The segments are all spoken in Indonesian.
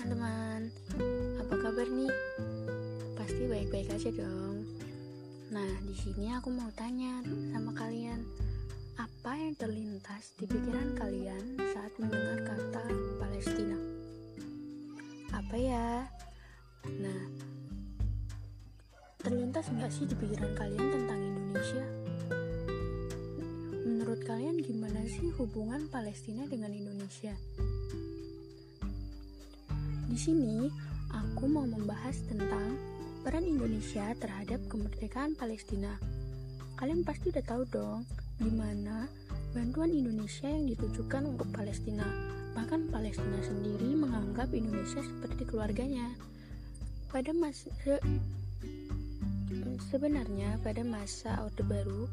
teman-teman Apa kabar nih? Pasti baik-baik aja dong Nah, di sini aku mau tanya sama kalian Apa yang terlintas di pikiran kalian saat mendengar kata Palestina? Apa ya? Nah, terlintas nggak sih di pikiran kalian tentang Indonesia? Menurut kalian gimana sih hubungan Palestina dengan Indonesia? Di sini aku mau membahas tentang peran Indonesia terhadap kemerdekaan Palestina. Kalian pasti udah tahu dong gimana bantuan Indonesia yang ditujukan untuk Palestina. Bahkan Palestina sendiri menganggap Indonesia seperti keluarganya. Pada masa se, sebenarnya pada masa Orde Baru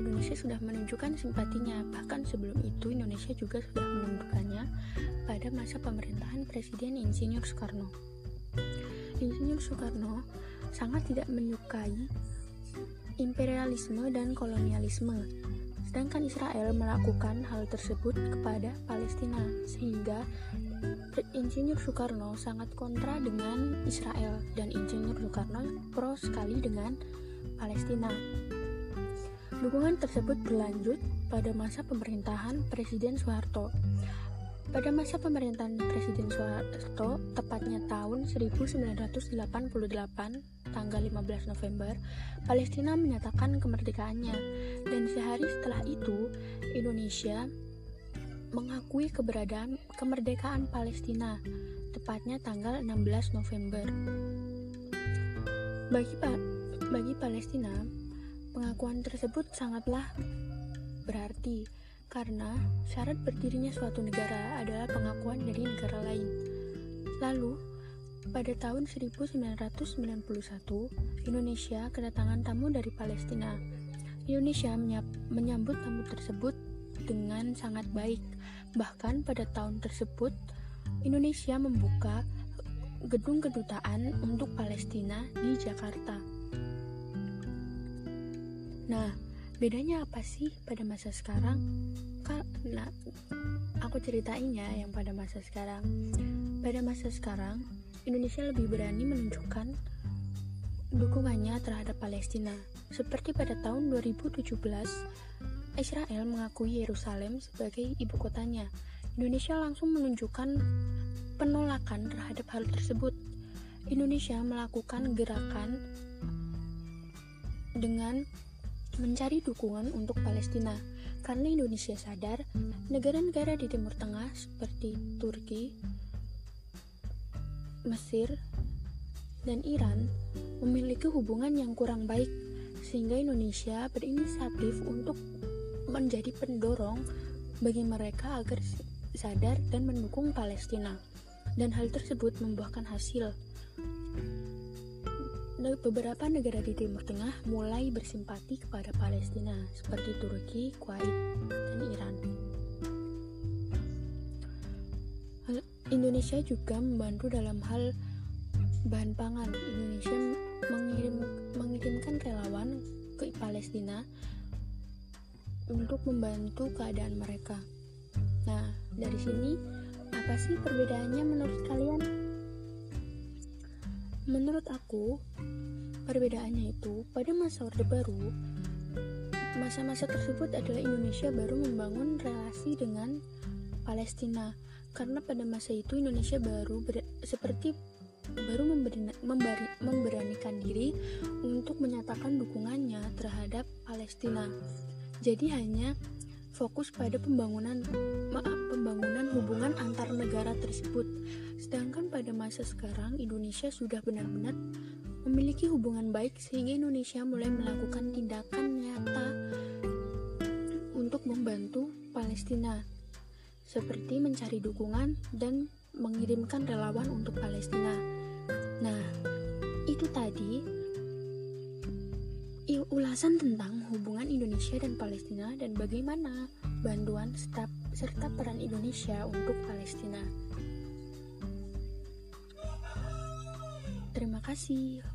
Indonesia sudah menunjukkan simpatinya. Bahkan sebelum itu Indonesia juga sudah menunjukkannya pada masa pemerintahan Presiden Insinyur Soekarno. Insinyur Soekarno sangat tidak menyukai imperialisme dan kolonialisme. Sedangkan Israel melakukan hal tersebut kepada Palestina, sehingga Insinyur Soekarno sangat kontra dengan Israel dan Insinyur Soekarno pro sekali dengan Palestina. Dukungan tersebut berlanjut pada masa pemerintahan Presiden Soeharto. Pada masa pemerintahan Presiden Soeharto, tepatnya tahun 1988, tanggal 15 November, Palestina menyatakan kemerdekaannya. Dan sehari setelah itu, Indonesia mengakui keberadaan kemerdekaan Palestina, tepatnya tanggal 16 November. Bagi bagi Palestina, pengakuan tersebut sangatlah berarti karena syarat berdirinya suatu negara adalah pengakuan dari negara lain. Lalu, pada tahun 1991, Indonesia kedatangan tamu dari Palestina. Indonesia menyambut tamu tersebut dengan sangat baik. Bahkan pada tahun tersebut, Indonesia membuka gedung kedutaan untuk Palestina di Jakarta. Nah, bedanya apa sih pada masa sekarang? Nah aku ceritain ya yang pada masa sekarang. Pada masa sekarang Indonesia lebih berani menunjukkan dukungannya terhadap Palestina. Seperti pada tahun 2017 Israel mengakui Yerusalem sebagai ibu kotanya. Indonesia langsung menunjukkan penolakan terhadap hal tersebut. Indonesia melakukan gerakan dengan mencari dukungan untuk Palestina. Karena Indonesia sadar negara-negara di Timur Tengah seperti Turki, Mesir, dan Iran memiliki hubungan yang kurang baik sehingga Indonesia berinisiatif untuk menjadi pendorong bagi mereka agar sadar dan mendukung Palestina. Dan hal tersebut membuahkan hasil beberapa negara di Timur Tengah mulai bersimpati kepada Palestina, seperti Turki, Kuwait, dan Iran. Indonesia juga membantu dalam hal bahan pangan. Indonesia mengirim, mengirimkan relawan ke Palestina untuk membantu keadaan mereka. Nah, dari sini apa sih perbedaannya menurut kalian? Menurut aku, perbedaannya itu pada masa Orde Baru, masa-masa tersebut adalah Indonesia baru membangun relasi dengan Palestina karena pada masa itu Indonesia baru ber, seperti baru memberi, memberanikan diri untuk menyatakan dukungannya terhadap Palestina. Jadi hanya fokus pada pembangunan maaf, pembangunan hubungan antar negara tersebut. Sedangkan pada masa sekarang Indonesia sudah benar-benar memiliki hubungan baik sehingga Indonesia mulai melakukan tindakan nyata untuk membantu Palestina seperti mencari dukungan dan mengirimkan relawan untuk Palestina. Nah, itu tadi ulasan tentang hubungan Indonesia dan Palestina dan bagaimana bantuan serta peran Indonesia untuk Palestina. Terima kasih.